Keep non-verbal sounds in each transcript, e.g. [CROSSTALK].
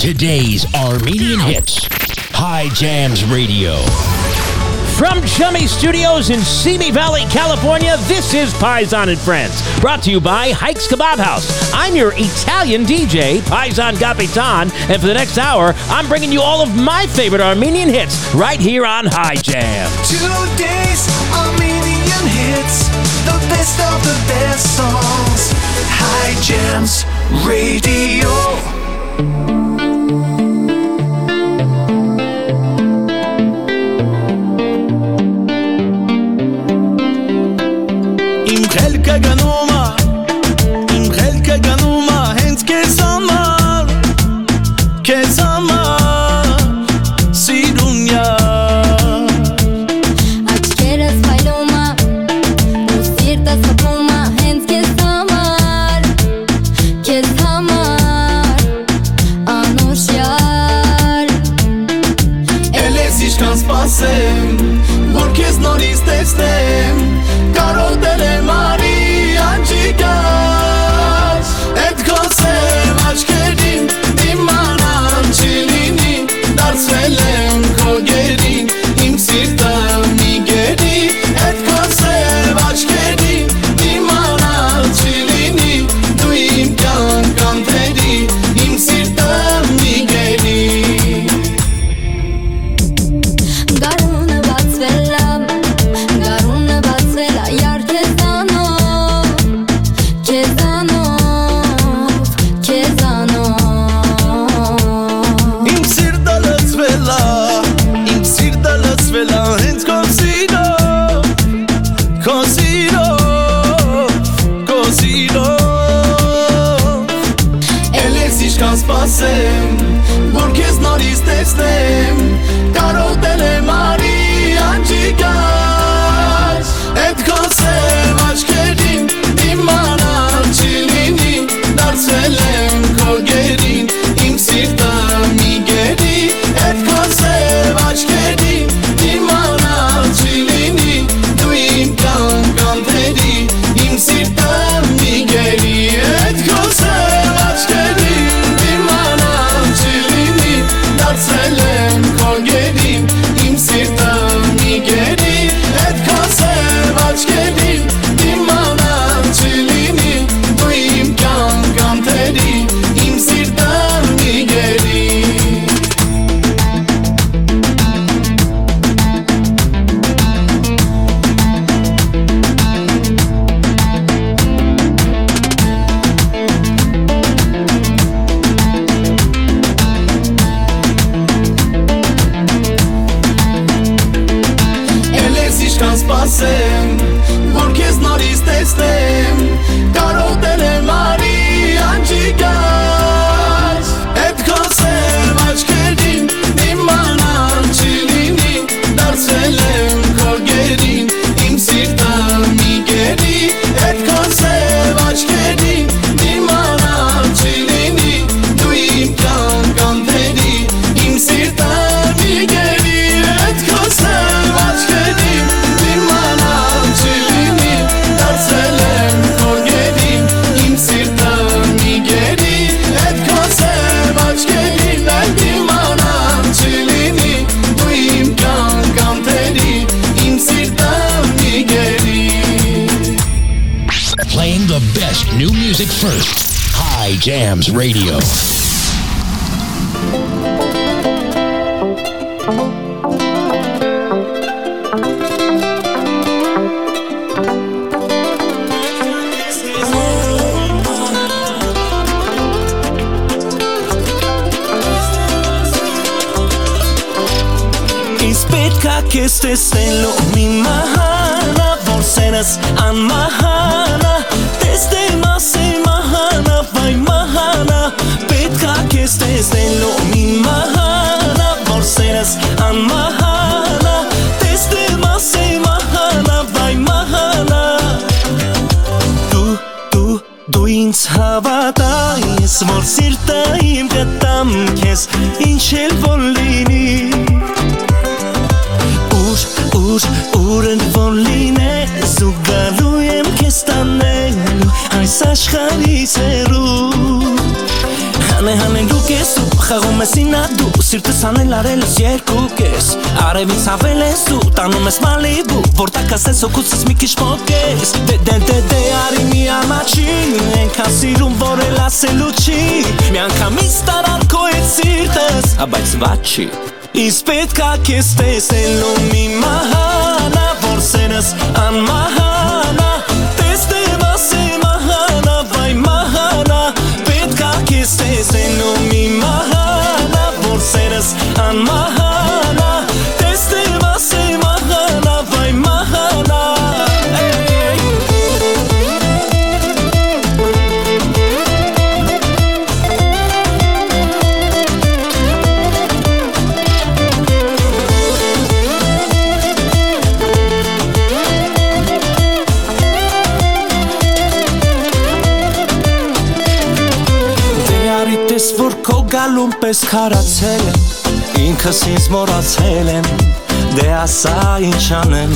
Today's Armenian Hits. Hye Jams Radio. From Chummy Studios in Simi Valley, California, this is Paisan and Friends, brought to you by Haig's Kabob House. I'm your Italian DJ, Paisan Capitan, and for the next hour, I'm bringing you all of my favorite Armenian hits right here on Hye Jam. Today's Armenian hits, the best of the best songs, Hye Jams Radio. Consigo Jams Radio. Este celo, mi mahana, bolseras, an mahana, desde más stessa e lo mi mahana Vorseras an mahana Desde mase mahana vai mahana Tu, tu, du ինձ հավատայիս Որ սիրտը իմ կտամ քեզ Ինչ էլ որ լինի Ուր, ուր, ուր ընդ որ լինես Ու գալու եմ քեզ տանելու Այս աշխարից հեռու Հանե հանելուկ ես ու խաղում ես ինա դու Սիրտս անել արել ես երկու կես Արևից ավել ես ու տանում ես մալիբու Որ տակաս ես օգուցս մի քիչ մոկես Դե դե դե դե արի մի ամաչի Ենքան սիրում որ էլ ասելու չի Մի անգամից տարար քո հետ սիրտս Աբայց վատ չի Իս պետքա քեզ տեսելու մի մահանա Որ սենս անմահանա որ քո գալուն պես քարացել եմ Ինքս ինձ մոռացել եմ Դե ասա ինչ անեմ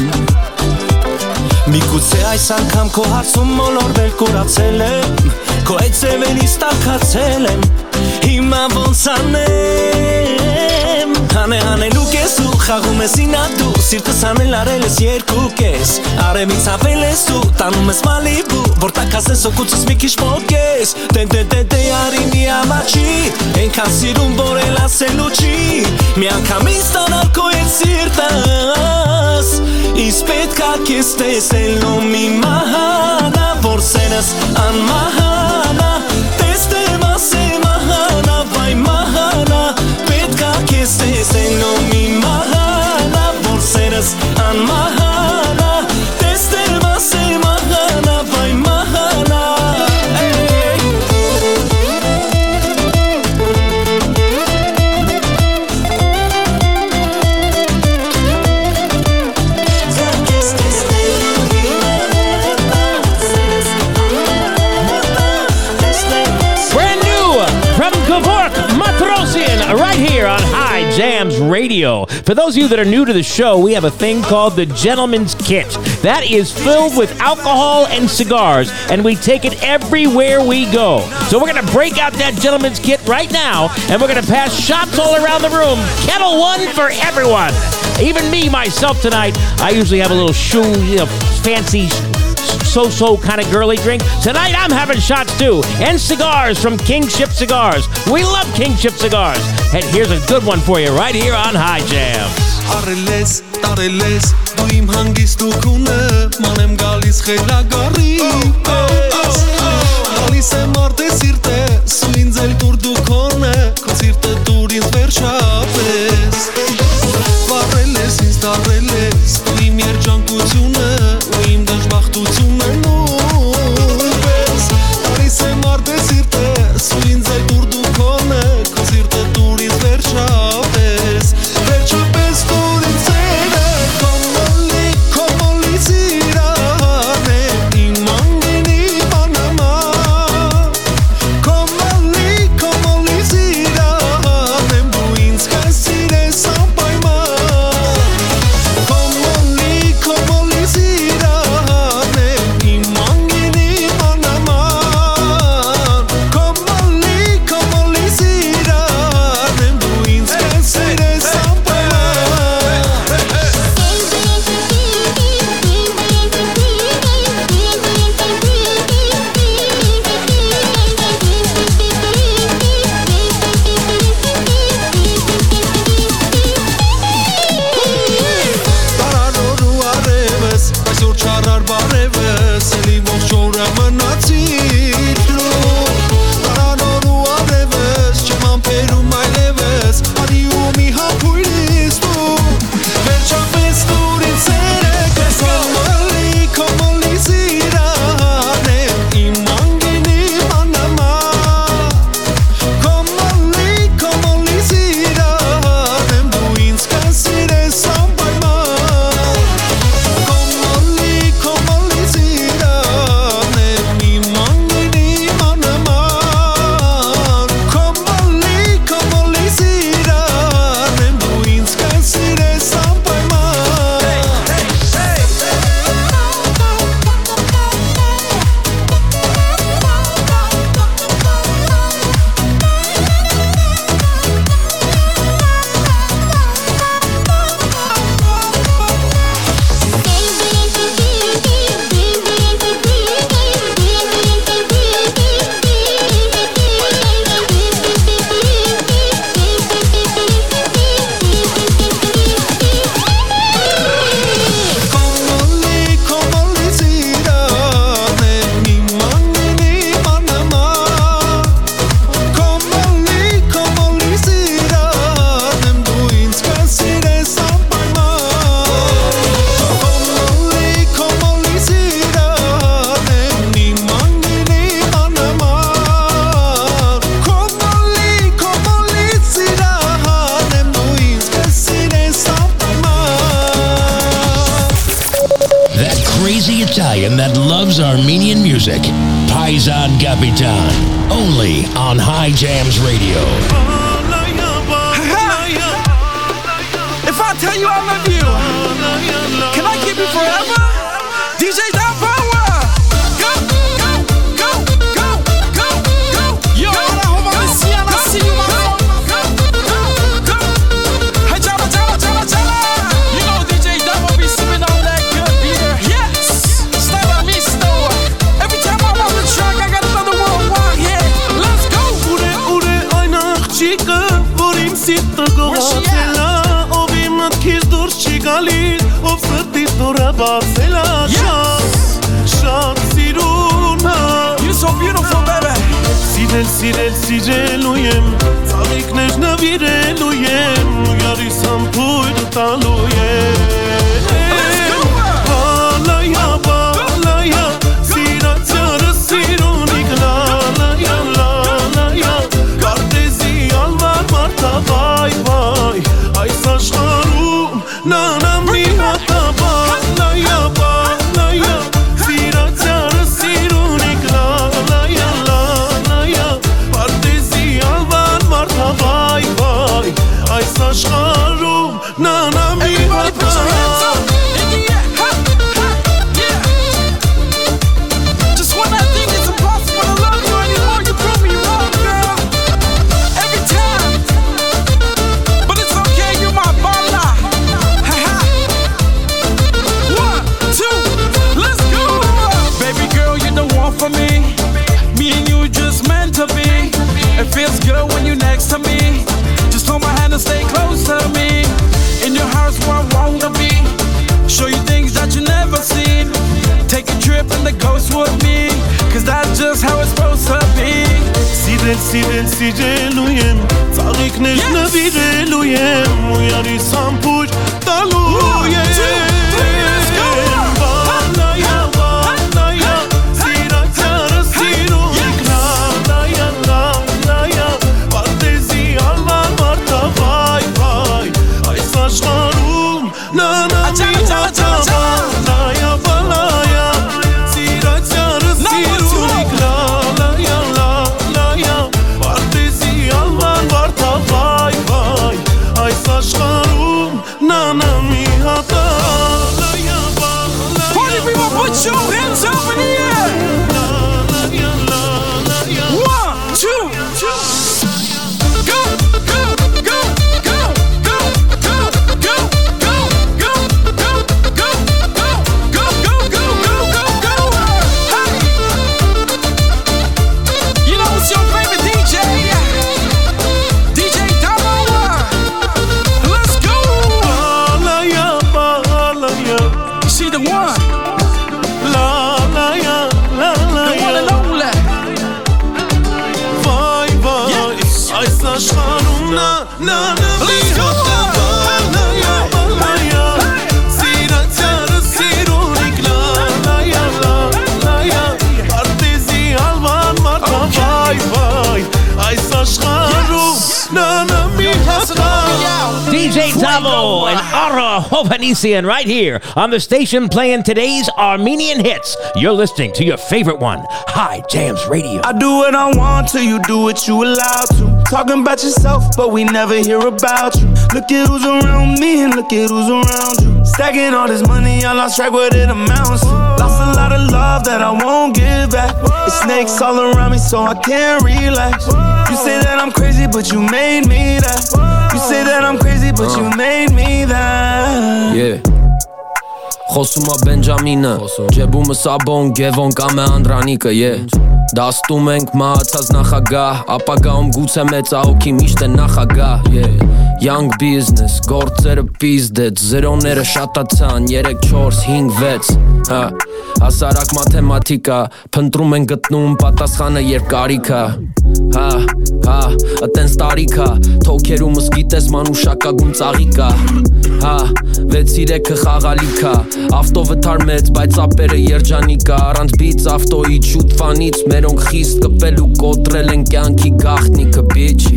Միգուցե այս անգամ քո հարցում մոլորվել կուրացել եմ Քո այդ ծևերից տակացել եմ Հիմա ոնց անեմ Հանե հանելուկ ես ու խաղում ես ինա դու Սիրտս անել արել ես երկու կես Արեմից ավել ես ու տանում ես մալիբու Որ տակաս ես օգուցս մի քիչ մոկես Դե դե դե դե արի մի ամաչի Ենքան սիրում որ էլ ասելու չի Մի անգամից տանալ քո հետ սիրտս Իս պետքա քեզ տեսելու մի մահանա Որ սենս անմահանա on Radio. For those of you that are new to the show, we have a thing called the Gentleman's Kit. That is filled with alcohol and cigars, and we take it everywhere we go. So we're going to break out that Gentleman's Kit right now, and we're going to pass shots all around the room. Ketel One for everyone. Even me, myself, tonight, I usually have a little shoe, you know, fancy so-so kind of girly drink. Tonight I'm having shots too, and cigars from Kingship Cigars. We love Kingship Cigars. And here's a good one for you right here on High Jams. Արելես, տարելես, դու իմ հանգիստությունը մանեմ գալիս խելագարի պես Գալիս եմ արդե սիրտե, սու ինձ էլ դուր դու քոնը, քո սիրտը դուր ինձ վերջապես Վառելես, ինձ տարելես, դու իմ երջանկությունը Սիրել, սիրել, սիրելու եմ, ծաղիկներ նվիրելու եմ, ու յարիս համբույր տալու եմ։ the ghost with me Cause that's just how it's supposed to be. Сидеть, сидеть, сиделуем Цари книжно виделуем Мой арисан путь далуем One, two, three Hovhannisyan right here on the station playing today's Armenian hits. You're listening to your favorite one, Hye Jams Radio. I do what I want to, you do what you allowed to. Talking about yourself, but we never hear about you. Look at who's around me and look at who's around you. Stacking all this money, I lost track what it amounts to. Lost a lot of love that I won't give back. It's snakes all around me, so I can't relax. You say that I'm crazy, but you made me that. You say that I'm crazy, but you made me that. Yeah Խոսում է Բենջամինը Ջեբումս աբոն Գևոն կամ է Անդրանիկը yeah Դաստում ենք մահացած նախագահ Ապագայում գուցե մեծ ահոքի միշտ է նախագահ yeah Young business, գործերը պիզդեց Զրոները շատացան 3, 4, 5, 6 Հա, հասարակ մաթեմատիկա Փնտրում են գտնում պատասխանը երբ կարիքա Հա, հա, ատենց տարիքա Թոքերումս գիտես մանուշակագում ծաղիկա Հա, 6-3-ը խաղալիքա Ավտովը թարմեց, բայց ապերը երջանիկա Առանց բից ավտոյի շուտվանից Մերոնք խիստ կպել ու կոտրել են կյանքի գաղտնիքը, bitch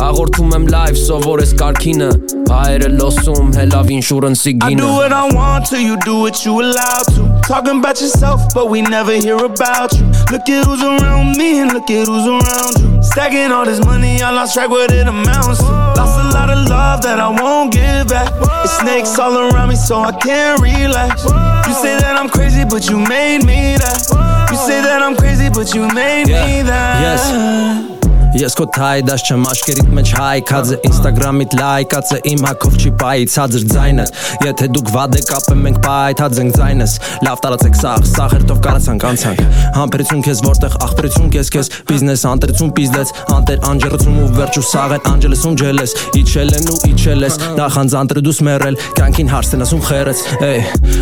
Աղորդում եմ live, սովոր ես կարքինը Հայերը լոսում, հելավ ինշուրենսի I գինը do what I want to, you do what you allowed to. Talking about yourself, but we never hear about you. Look at who's around me and look at who's around you. Stacking all this money, I lost track what it amounts to. Lost a lot of love that I won't give back. It's snakes all around me, so I can't relax. You say that I'm crazy, but you made me that. You say that I'm crazy, but you made me that. Yes. Ես քո թայդաշ չեմ աշկերիտ մեջ հայքածը Instagram-իդ լայկածը իմ հակով չի պայի ցածր ձայնը Եթե դուք վադ եք ապեմ մենք պայթած ենք ձայնս Լավ տարածեք սաղ, սաղ հերթով կարացանք անցանք Համբերություն քեզ որտեղ աղբերություն քեզ քեզ Բիզնես անտրություն պիզդեց Անտեր անջերծում ու վերջ ու սաղեր անջելես ու ջելես Իչել են ու իչել ես Նախանձ անտրը դուս մերել Կյանքին հարց են ասում խերեց Էй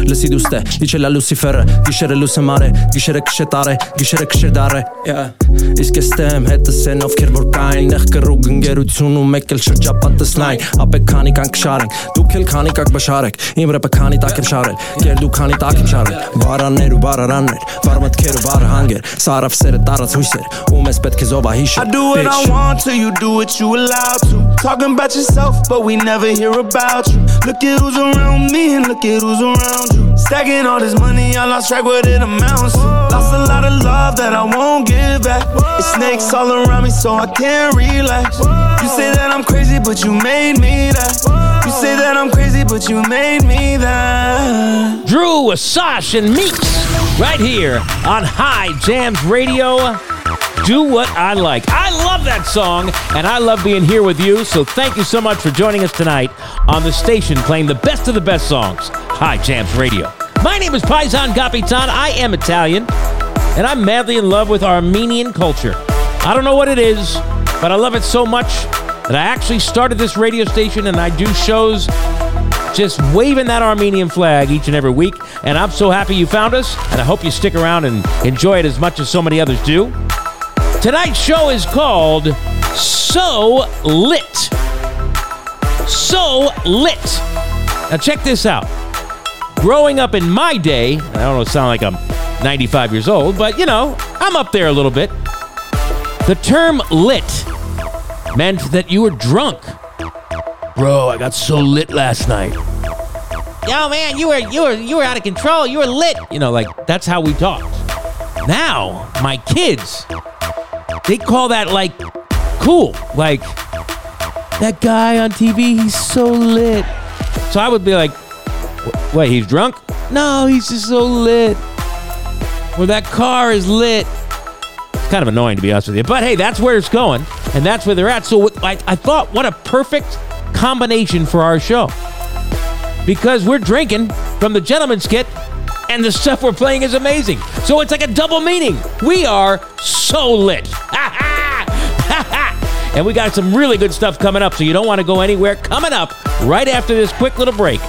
լսի դուստե իչելա լուսիֆերը Գիշերը լուսը մարե Գիշերը քշե տարե Գիշերը քշե դարե Իսկ ես ստեմ հետս են ովքեր որ կային Նեղ կռու գնգերություն ու մեկ էլ շրջապատս նայն Ապեք քանի կան կշարենք Դուք էլ քանի կակ բշարեք Իմ ռեպը քանի տակ եմ շարել Կեր դու քանի տակ եմ շարել Բարաններ ու բարարաններ Վարմտքեր ու բարհանգեր Սարավ սերը տարած հույսեր Ու մեզ պետք է զովա հիշել I do what I want to, you do what you allowed to. Talking about yourself, but we never hear about you. Look at who's around me and look at who's around you. Stacking all this money, I lost track what it amounts to. Lost a lot of love that I won't give back. It's snakes all around me, so I can't relax. You say that I'm crazy, but you made me that. You say that I'm crazy, but you made me that. Drew, Sash, and Meeks right here on Hye Jams Radio. Do what I like. I love that song, and I love being here with you. So thank you so much for joining us tonight on the station playing the best of the best songs, Hye Jams Radio. My name is Paisan Capitan. I am Italian, and I'm madly in love with Armenian culture. I don't know what it is, but I love it so much that I actually started this radio station and I do shows just waving that Armenian flag each and every week. And I'm so happy you found us, and I hope you stick around and enjoy it as much as so many others do. Tonight's show is called So Lit. So Lit. Now, check this out. Growing up in my day, I don't know, sound like I'm 95 years old, but you know, I'm up there a little bit. The term lit meant that you were drunk. Bro, I got so lit last night. Yo, man, you were you were you were out of control. You were lit. You know, like that's how we talked. Now, my kids, they call that like cool. Like that guy on TV, he's so lit. So I would be like, "Wh- wait, he's drunk? No, he's just so lit. Or that car is lit. It's kind of annoying to be honest with you. But hey, that's where it's going, and that's where they're at. So I, I thought, what a perfect combination for our show. Because we're drinking from the gentleman's kit, and the stuff we're playing is amazing. So it's like a double meaning. We are so lit. [LAUGHS] and we got some really good stuff coming up, so you don't want to go anywhere. Coming up right after this quick little break,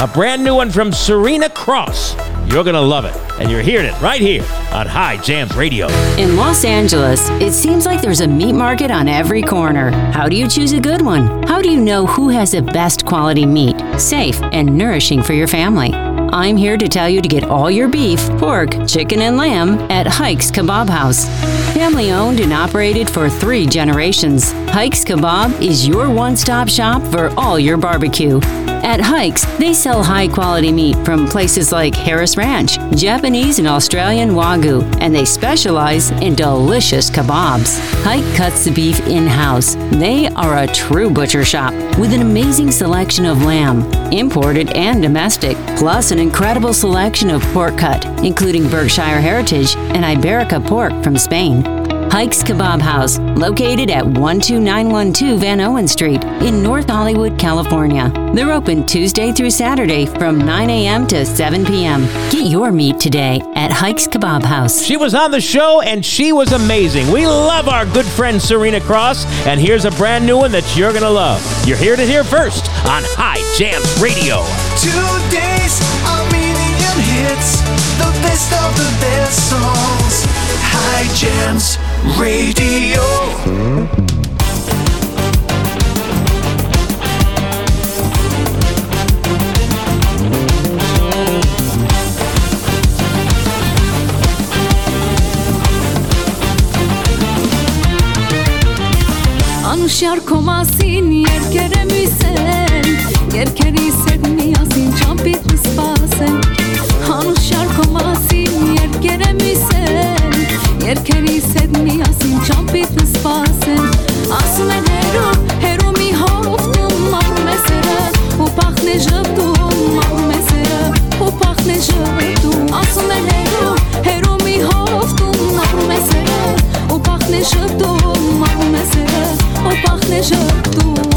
a brand new one from Sarina Cross. You're going to love it. And you're hearing it right here on Hye Jams Radio. In Los Angeles, it seems like there's a meat market on every corner. How do you choose a good one? How do you know who has the best quality meat, safe and nourishing for your family? I'm here to tell you to get all your beef, pork, chicken, and lamb at Haig's Kabob House. Family owned and operated for three generations, Haig's Kabob is your one stop shop for all your barbecue. At Haig's, they sell high quality meat from places like Harris Ranch, Japanese and Australian Wagyu, and they specialize in delicious kebabs. Haig cuts the beef in house. They are a true butcher shop with an amazing selection of lamb, imported and domestic, plus an incredible selection of pork cut, including Berkshire Heritage and Iberica pork from Spain. Haig's Kabob House, located at 12912 Vanowen Street in North Hollywood, California. They're open Tuesday through Saturday from 9 a.m. to 7 p.m. Get your meat today at Haig's Kabob House. She was on the show and she was amazing. We love our good friend Sarina Cross, and here's a brand new one that you're going to love. You're here to hear first on Hye Jams Radio. Two Today's Armenian hits, the best of the best songs. Hye Jams Radio. Anuşar komasin yer kere müsen Yer kere hissetmiyorsun çampit ispasen Anuşar komasin yer kere müsen Ներքևիս հետ միասին ճամպիտ սպասեմ Ասում են հերո, հերո մի հարովտում Ապրում է սերը, ու պախն է ժպտում Ապրում է սերը, ու պախն է ժպտում Ասում են հերո, հերո մի հարովտում Ապրում է սերը, ու պախն է ժպտում Ապրում է սերը, ու պախն է ժպտում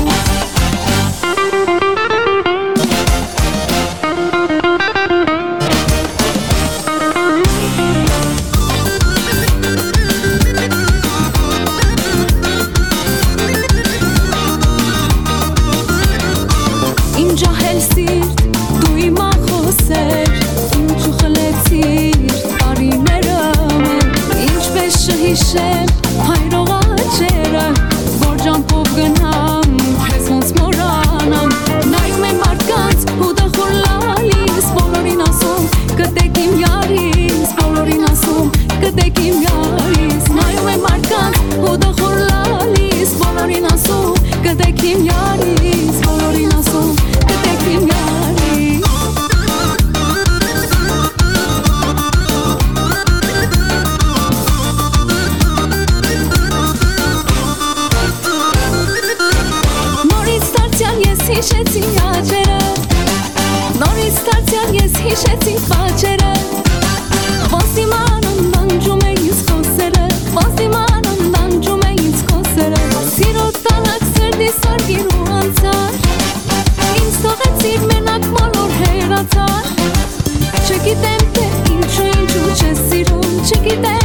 chiquita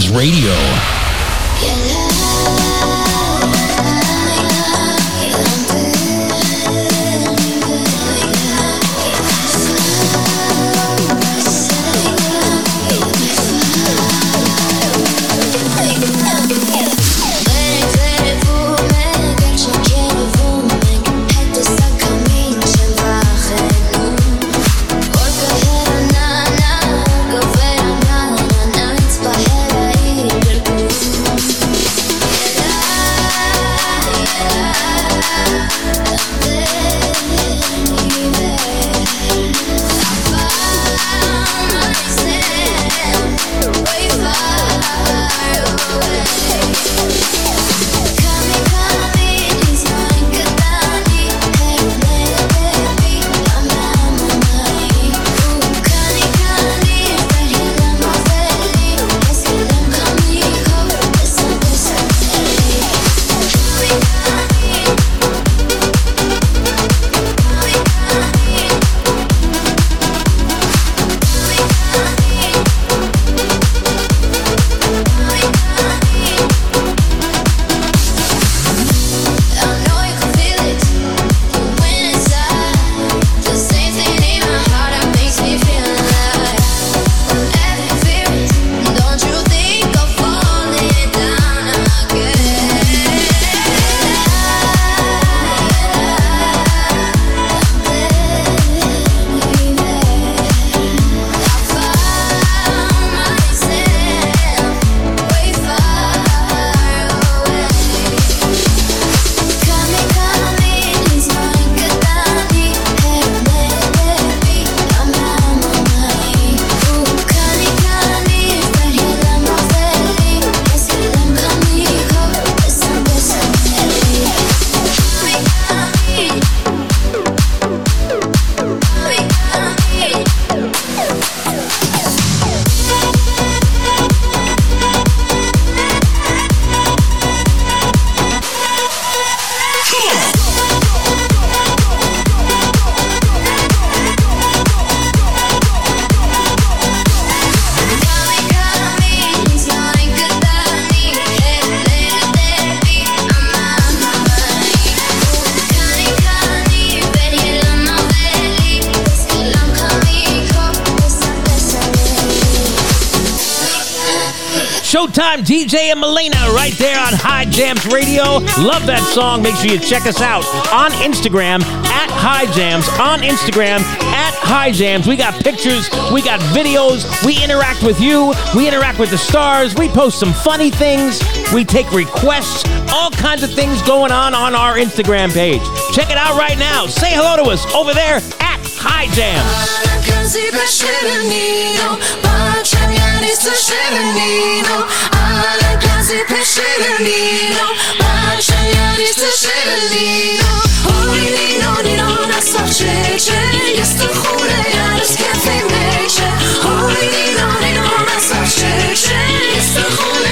Jams Radio. Showtime DJ and Malena right there on Hye Jams Radio. Love that song. Make sure you check us out on Instagram at Hye Jams. On Instagram at Hye Jams. We got pictures, we got videos, we interact with you, we interact with the stars, we post some funny things, we take requests, all kinds of things going on on our Instagram page. Check it out right now. Say hello to us over there at Hye Jams. jestem szeleniną Ale klasykę szeleniną Patrzę, ja jestem szeleniną Olininą, niną na sławczycie Jestem chule, ja rozkwiaty mycie Olininą, niną na sławczycie Jestem chule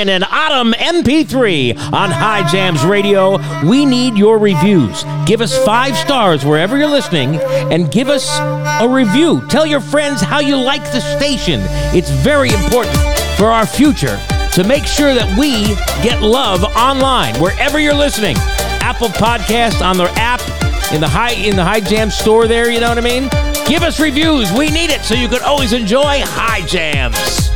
in an Aram MP3 on Hye Jams Radio. We need your reviews. Give us five stars wherever you're listening and give us a review. Tell your friends how you like the station. It's very important for our future to make sure that we get love online wherever you're listening. Apple Podcast on their app in the high in the Hye Jam store there, you know what I mean? Give us reviews. We need it so you can always enjoy Hye Jams.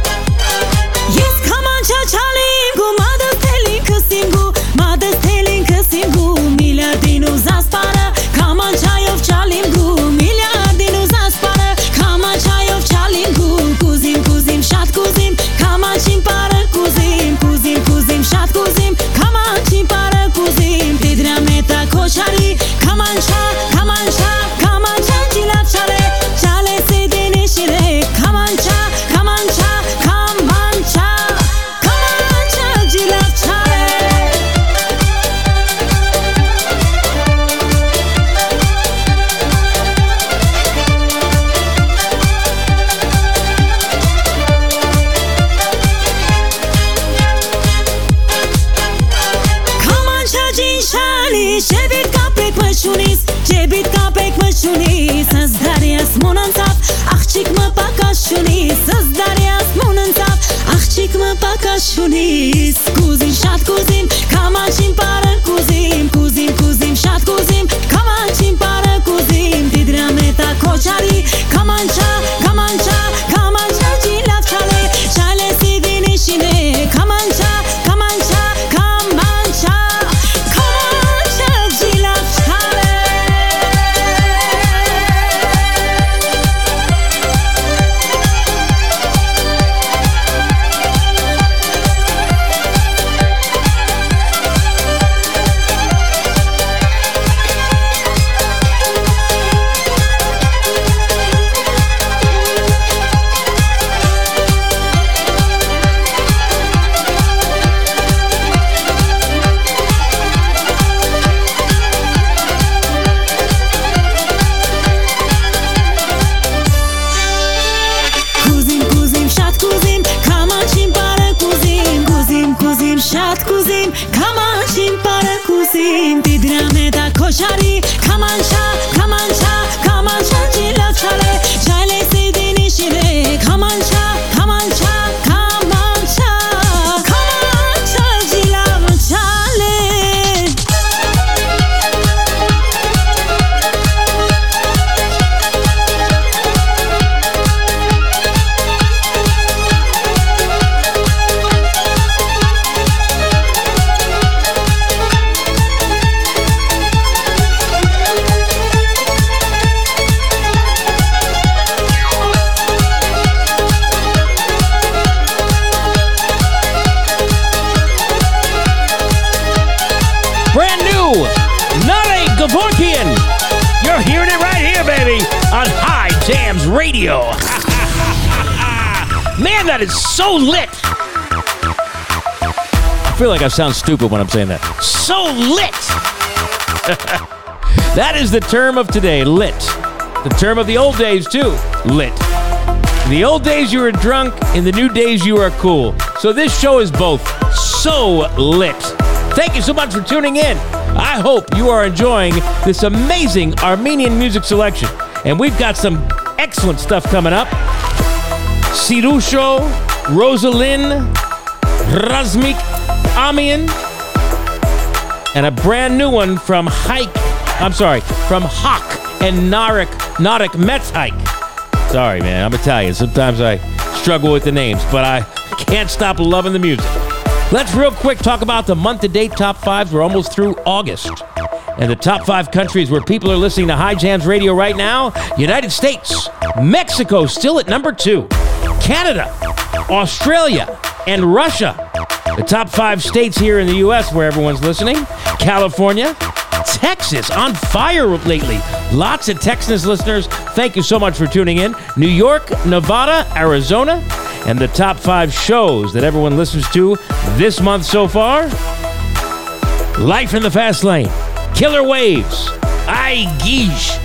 koşari kaman şah so lit. I feel like I sound stupid when I'm saying that. So lit. [LAUGHS] That is the term of today, lit. The term of the old days, too, lit. In the old days, you were drunk. In the new days, you are cool. So this show is both so lit. Thank you so much for tuning in. I hope you are enjoying this amazing Armenian music selection. And we've got some excellent stuff coming up. Sirusho, Rosa Lynn, Razmik Amyan, and a brand new one from Hike. I'm sorry, from Hak and Narek, Narek Mets Hayq. Sorry, man, I'm Italian. Sometimes I struggle with the names, but I can't stop loving the music. Let's real quick talk about the month to date top fives. We're almost through August. And the top five countries where people are listening to Hye Jams Radio right now United States, Mexico still at number two, Canada, Australia, and Russia. The top five states here in the U.S. where everyone's listening California, Texas on fire lately. Lots of Texas listeners. Thank you so much for tuning in. New York, Nevada, Arizona, and the top five shows that everyone listens to this month so far Life in the Fast Lane, Killer Waves, I Geesh,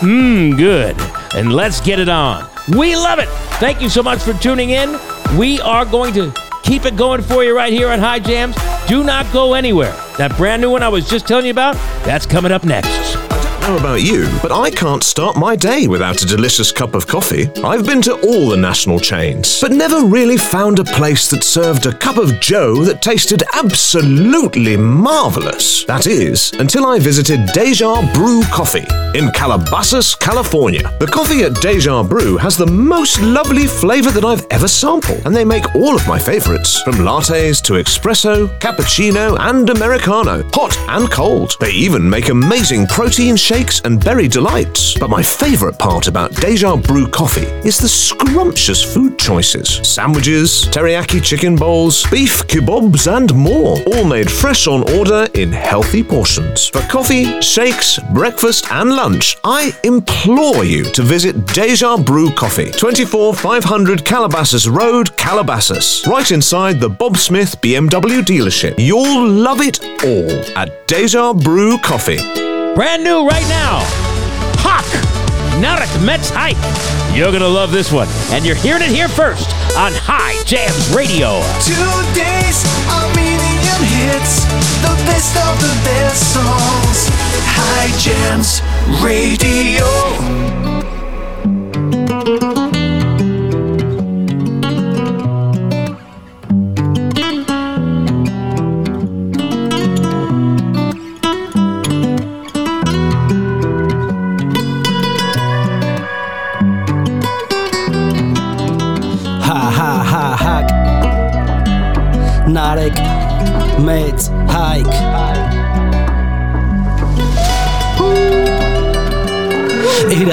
Mmm, good. And let's get it on. We love it. Thank you so much for tuning in. We are going to keep it going for you right here on Hye Jams. Do not go anywhere. That brand new one I was just telling you about, that's coming up next. Know about you, but I can't start my day without a delicious cup of coffee. I've been to all the national chains, but never really found a place that served a cup of Joe that tasted absolutely marvelous. That is, until I visited Deja Brew Coffee in Calabasas, California. The coffee at Deja Brew has the most lovely flavor that I've ever sampled, and they make all of my favorites, from lattes to espresso, cappuccino, and americano, hot and cold. They even make amazing protein shakes and berry delights. But my favorite part about Deja Brew Coffee is the scrumptious food choices. Sandwiches, teriyaki chicken bowls, beef kebabs, and more, all made fresh on order in healthy portions. For coffee, shakes, breakfast, and lunch, I implore you to visit Deja Brew Coffee, 24500 Calabasas Road, Calabasas, right inside the Bob Smith BMW dealership. You'll love it all at Deja Brew Coffee. Brand new right now. Hak, Narek Mets Hayq. You're going to love this one. And you're hearing it here first on Hye Jams Radio. Today's Armenian hits, the best of the best songs. Hye Jams Radio.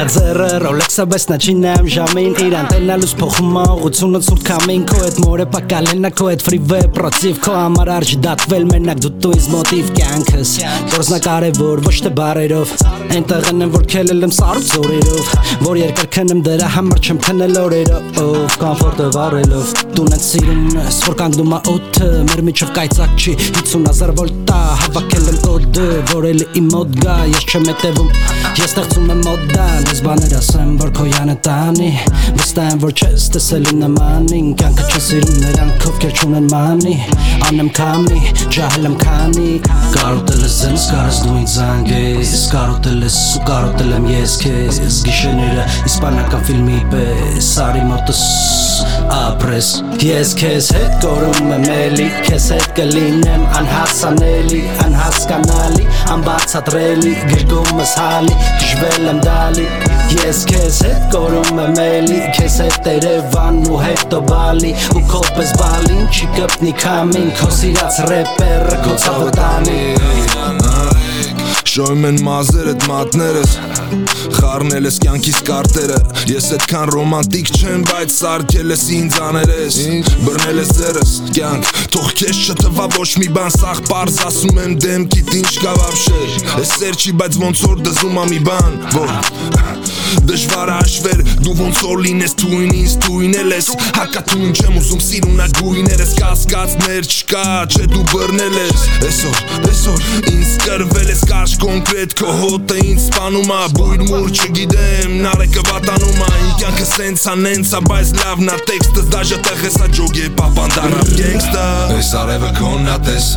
Իրա ձերը Rolex-ը բես նա չի նայում ժամին Իրան տենալուս փոխում ուղությունը ցուրտ կամին Քո հետ մորը պակալենա քո հետ freeway պրոցիվ Քո համար արժի դատվել մենակ դու դու իզ մոտիվ կյանքս Որզնա կարևոր ոչ թե բարերով Այնտեղ եմ որ քելել եմ սարուց զորերով Որ երկար քնեմ դրա համար չեմ քնել օրերով Ով կամֆորտը վառելով Դուն են սիրում ես որ կանգնում ա օդը Մեր միջով կայծակ չի 50 հազար վոլտա Հավաքել եմ կոդը որ էլի իմ մոտ գա Ես չեմ հետևում Ես ստեղծում եմ մոդան Ես բաներ ասեմ որ քո յանը տանի Վստահ եմ որ չես տեսել նմանին Կյանքը չես սիրում նրանք ովքեր չունեն մանի Անեմ քամի, ջահել եմ քանի Կարոտել ես ինձ, կարս դու ինձ զանգես Կարոտել ես ու կարոտել եմ ես քեզ Գիշերները իսպանական ֆիլմի պես Սարի մոտս ապրես Ես քեզ հետ կորում եմ էլի Քեզ հետ կլինեմ անհասանելի Անհասկանալի, անբացատրելի Գրկումս հալի, գժվել եմ դալի Ես քեզ հետ կորում եմ էլի Քեզ հետ Երևան ու հետո բալի Ու քո պես բալին չի կպնի քամին Քո սիրած ռեպերը քո Շոյում են մազերդ մատներս Խառնել ես կյանքիս կարտերը Ես այդքան ռոմանտիկ չեմ, բայց սարքել ես ինձ աներես Բռնել ես ձերս, կյանք Թող քեզ չտվա ոչ մի բան Սաղ պարզ ասում եմ դեմքիդ ինչ կա վաբշե Ես սեր չի, բայց ոնց որ դզում ա մի բան Որ Դժվար է հաշվել, դու ոնց որ լինես թույն ինձ թույնել ես Հակատուն չեմ ուզում սիրունա գույներս Կասկածներ չկա, չէ դու բռնել ես Այսօր, այսօր ինձ կրվել ես կարճ կոնկրետ Քո հոտը ինձ սպանում ա, բույր մուր չգիտեմ Նարեկը վատանում ա, իմ կյանքը սենց ա նենց ա Բայց լավն ա տեքստս, դաժը տեղես ա ջոգ է պապանդարապ գենգստա Այս արևը քոնն ա տես,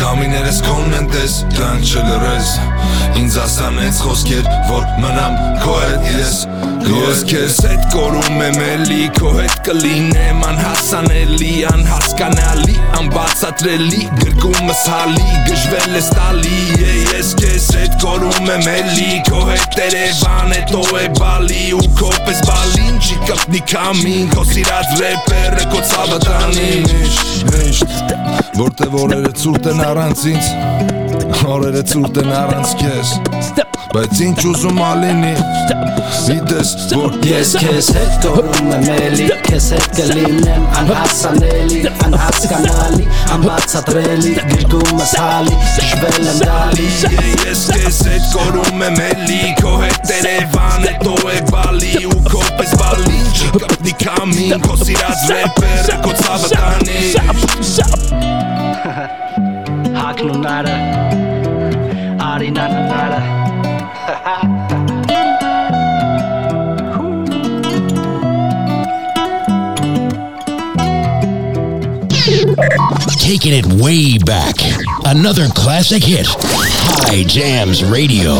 կամիներս քոնն են տես Դրանք չլրես, ինձ ասան ենց խոսքեր, որ մնամ քո հետ ես Ես քեզ հետ կորում եմ էլի, քո հետ կլինեմ անհասանելի, անհասկանալի, անբացատրելի, գրկումս հալի, գժվել ես տալի, ես քեզ հետ կորում եմ էլի, քո հետ Երևան հետո է բալի ու քո պես բալին չի կպնի կամին, քո սիրած ռեպերը քո ցավը տանի Միշտ, միշտ, որտե որերը ցուրտ են առանց ինձ, օրերը ցուրտ են առանց քեզ Բայց ինչ ուզում ալինի Գիտես որ Ես քեզ հետ կորում եմ էլի Քեզ հետ կլինեմ անհասանելի Անհասկանալի, անբացատրելի Գրկումս հալի, շվել եմ դալի Ես քեզ հետ կորում եմ էլի Քո հետ Երևան հետո է բալի Ու քո պես բալին չկպնի կամին Քո սիրած ռեպերը քո ցավը տանի Հակն ու Taking it way back. Another classic hit. High Jams Radio.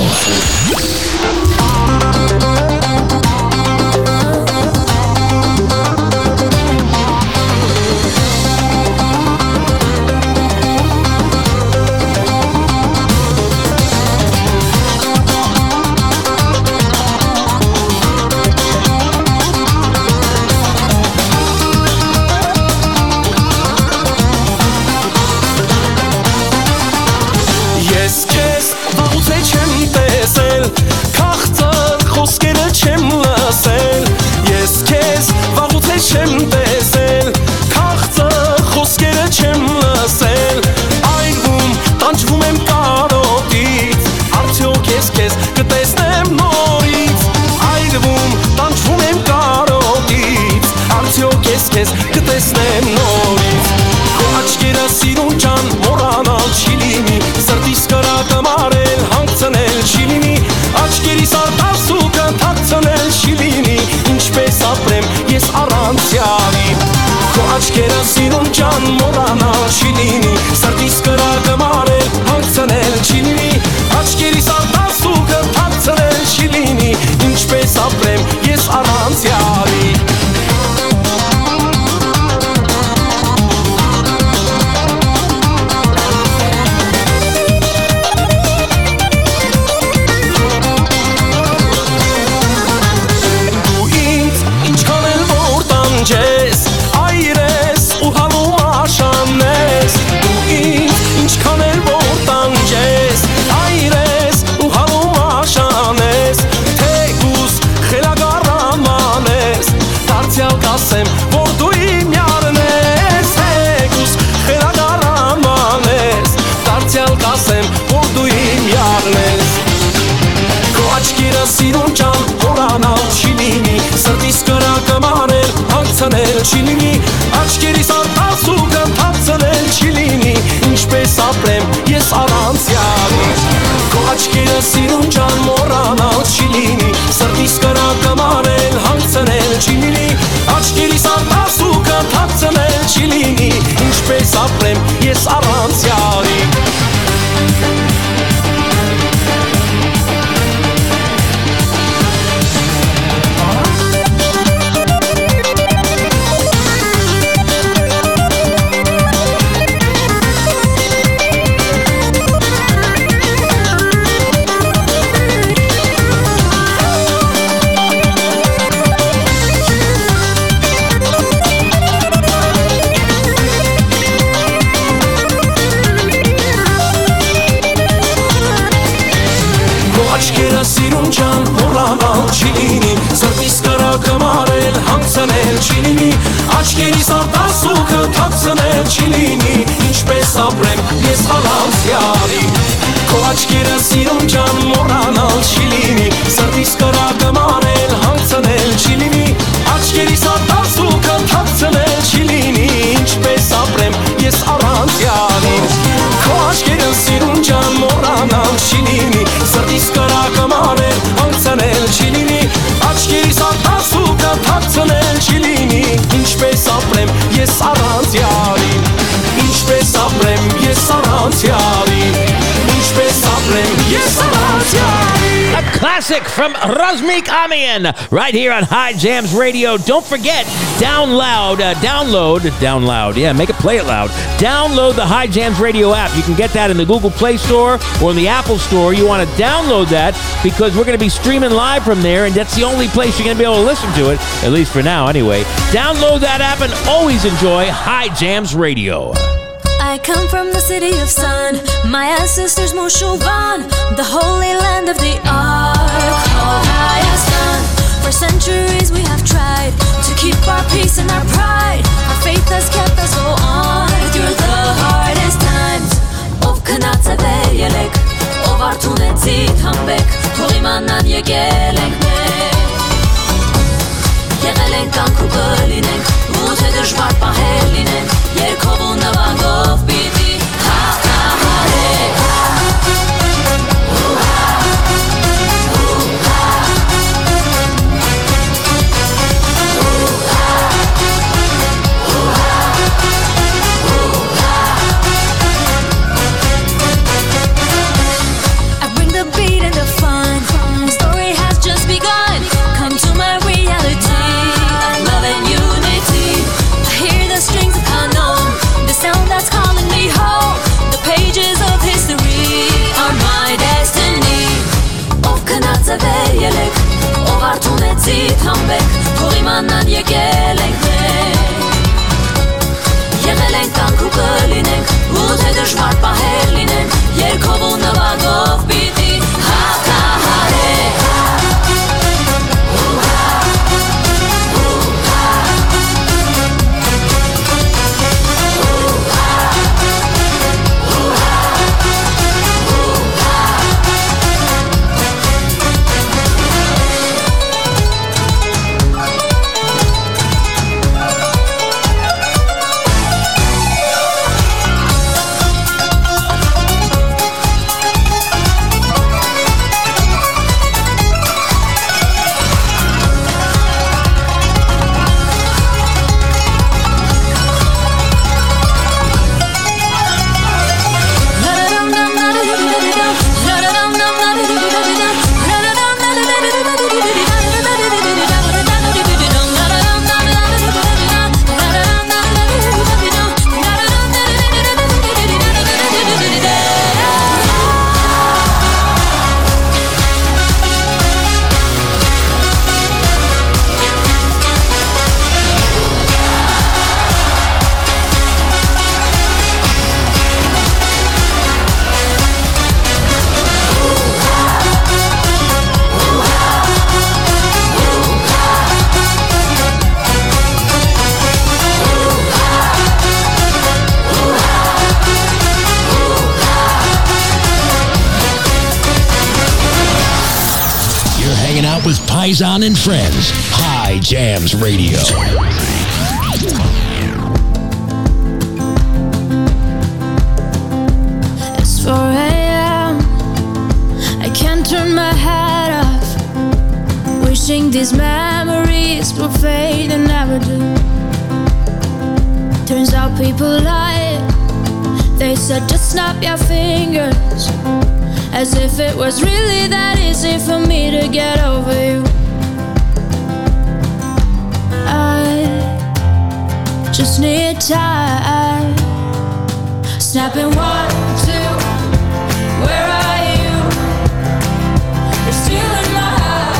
Չի լինի Աչքերիս արտասուկը թաքցնել չի լինի Ինչպես ապրեմ ես առանց յարի Քո աչքերը սիրուն ջան մոռանալ չի լինի Սրտիս կրա կմարել հանգցնել չի լինի Աչքերիս արտասուկը թաքցնել չի լինի Ինչպես ապրեմ ես առանց յարի classic from Razmik Amyan right here on Hye Jams Radio. Don't forget, down loud, uh, download, down loud, yeah, make it play it loud. Download the Hye Jams Radio app. You can get that in the Google Play Store or in the Apple Store. You want to download that because we're going to be streaming live from there, and that's the only place you're going to be able to listen to it, at least for now, anyway. Download that app and always enjoy Hye Jams Radio. I come from the city of sun. My ancestors Moshovan, the holy land of the Ark of Hayastan. For centuries we have tried to keep our peace and our pride. Our faith has kept us go on through the hardest times. Ով քնած է վեր ելեք, ով արթունեցի թամբեք, թող իմանան եկել ենք մենք։ Եղել ենք կանք ու կլինենք Գուցե դժվար պահեր լինեն Երկով ու նվագով բիտ tomber Paisan and Friends. Hye Jams Radio. Just need time. Snapping one, two, where are you? You're still in my heart.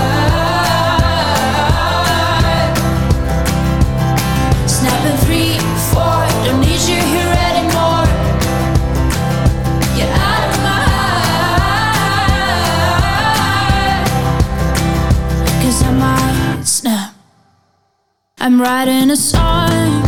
Snapping three, four, don't need you here anymore. Get out of my heart. Cause I might snap. I'm writing a song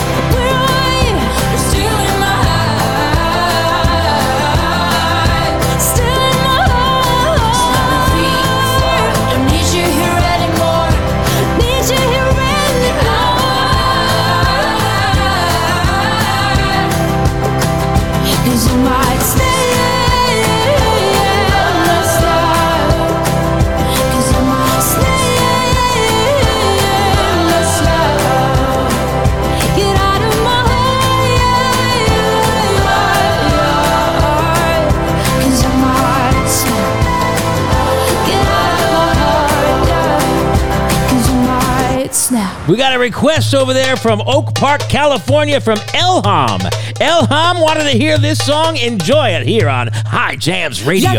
over there from Oak Park, California, from Elham. Elham wanted to hear this song. Enjoy it here on Hye Jams Radio.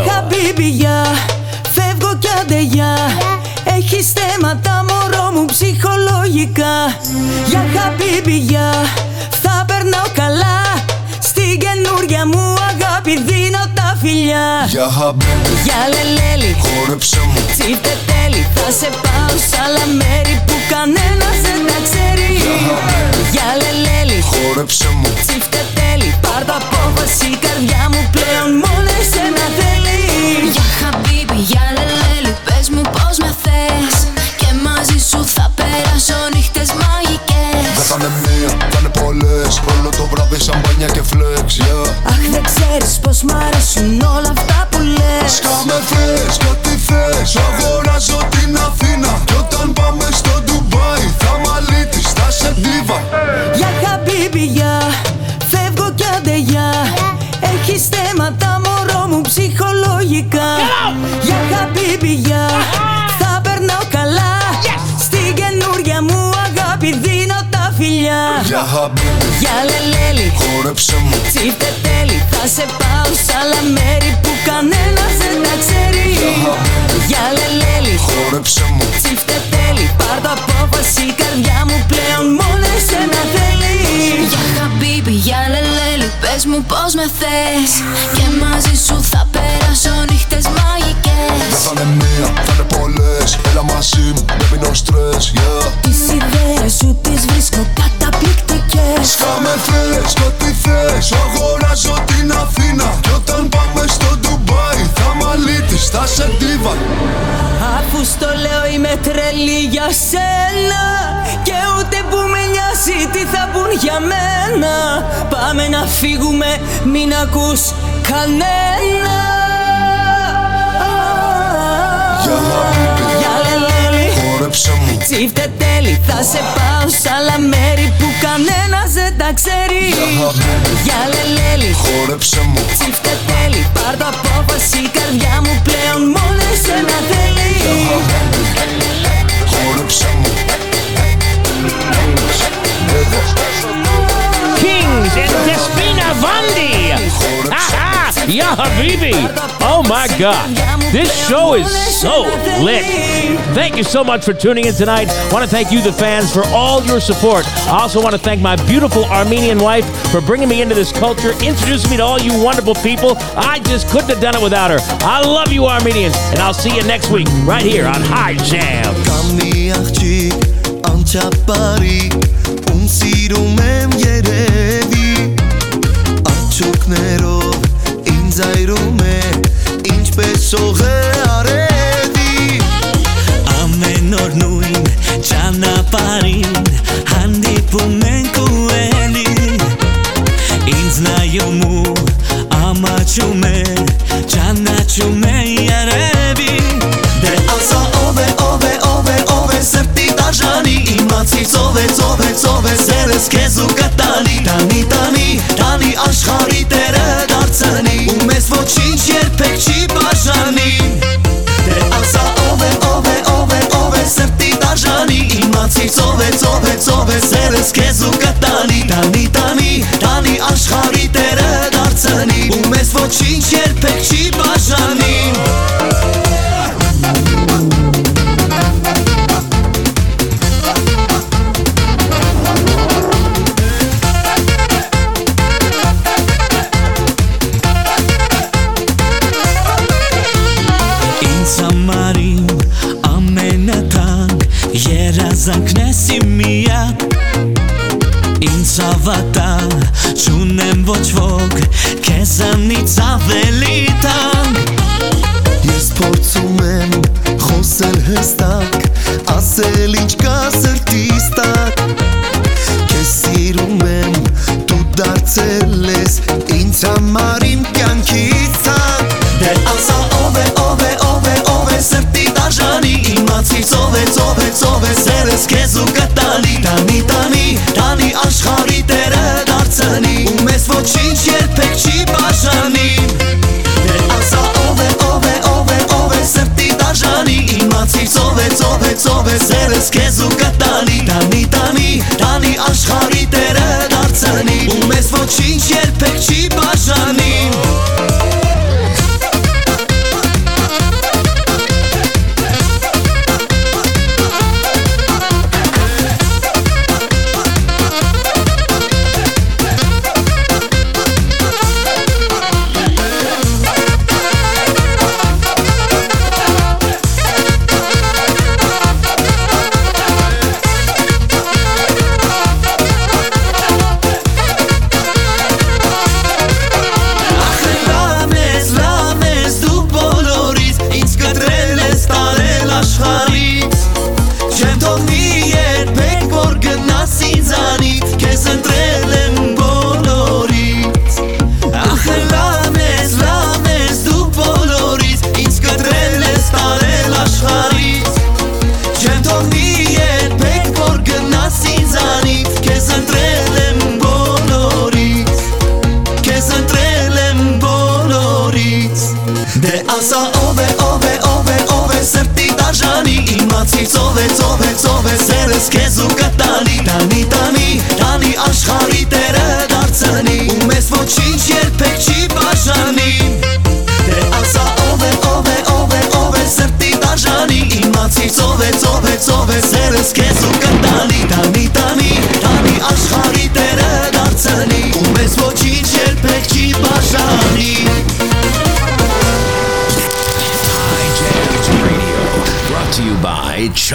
Για φεύγω κι Έχεις θέματα μωρό μου ψυχολογικά Για θα περνάω καλά καινούρια μου αγάπη δίνω τα φιλιά. Για χαμπίμπι Για λελέλη Χόρεψε μου. Τσίφτε τέλει Θα σε πάω σ' άλλα μέρη που κανένας δεν τα ξέρει. Για λελέλη Χόρεψε μου. Τσίφτε τέλει Πάρ' το απόφαση η καρδιά μου πλέον μόνο εσένα θέλει. Για χαμπίμπι, για λελέλη, πες μου πώς με θες. Και μαζί σου θα περάσω νύχτες μαγικές. Δεν θα είναι μία, θα είναι πολλές Όλο το βράδυ σαμπάνια και φλεξ yeah. Αχ δεν ξέρεις πως μ' αρέσουν όλα αυτά που λες. Σκάμε θες και ό,τι θες. Αγοράζω την Αθήνα Κι όταν πάμε στο Ντουμπάι Θα μαλίτης, θα σε δίβα. Για χαμπίμπι για Φεύγω κι άντε για Έχεις θέματα μωρό μου ψυχολογικά. Για χαμπίμπι για Θα περνάω καλά. Στην καινούρια μου αγάπη δίνω τα φιλιά. Για χαμπίμπι Για λελέλη Χόρεψε μου. Τσίφτε τέλει Θα σε πάω σ' άλλα μέρη που κανένας δεν τα ξέρει. Για λελέλη Χόρεψε μου. Τσίφτε τέλει Πάρ' το απόφαση η καρδιά μου πλέον μόνο εσένα θέλει. Για χαμπίμπι, για λελέλη, πες μου πώς με θες. Και μαζί σου θα περάσω νύχτες Δεν μαγικές θα είναι μία, θα είναι πολλές. Έλα μαζί μου, δεν πίνω στρες yeah. Τις ιδέες σου τις βρίσκω καταπληκτικές. Σκάμε θες και ό,τι θες. Αγοράζω την Αθήνα Κι όταν πάμε στο Ντουμπάι Θα μαλίτης, θα σε δίβα Αφού στο λέω είμαι τρελή για σένα Και ούτε που με νοιάζει τι θα πουν για μένα Πάμε να φύγουμε μην ακούς κανένα Για χαμπίμπι Για λελέλη Χόρεψε μου. Τσίφτε τέλει θα σε πάω σ' άλλα μέρη που κανένας δεν τα ξέρει. Χαμπίμπι Για λελέλη. Χόρεψε μου. Τσίφτε τέλει πάρ' το απόφαση η καρδιά μου πλέον μόνο εσένα θέλει. Χόρεψε μου is Despina Vandi. Ah, ya habibi. Oh my God. This show is so lit. Thank you so much for tuning in tonight. Want to thank you, the fans, for all your support. I also want to thank my beautiful Armenian wife for bringing me into this culture, introducing me to all you wonderful people. I just couldn't have done it without her. I love you, Armenians, and I'll see you next week right here on Hye Jam. ում սիրում եմ Աչուկներով ինձ այրում է Ինչպես սողեր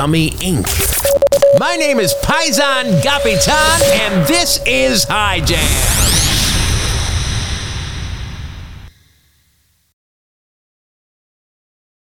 Dummy Inc. My name is Paisan Capitan, and this is Hye Jam.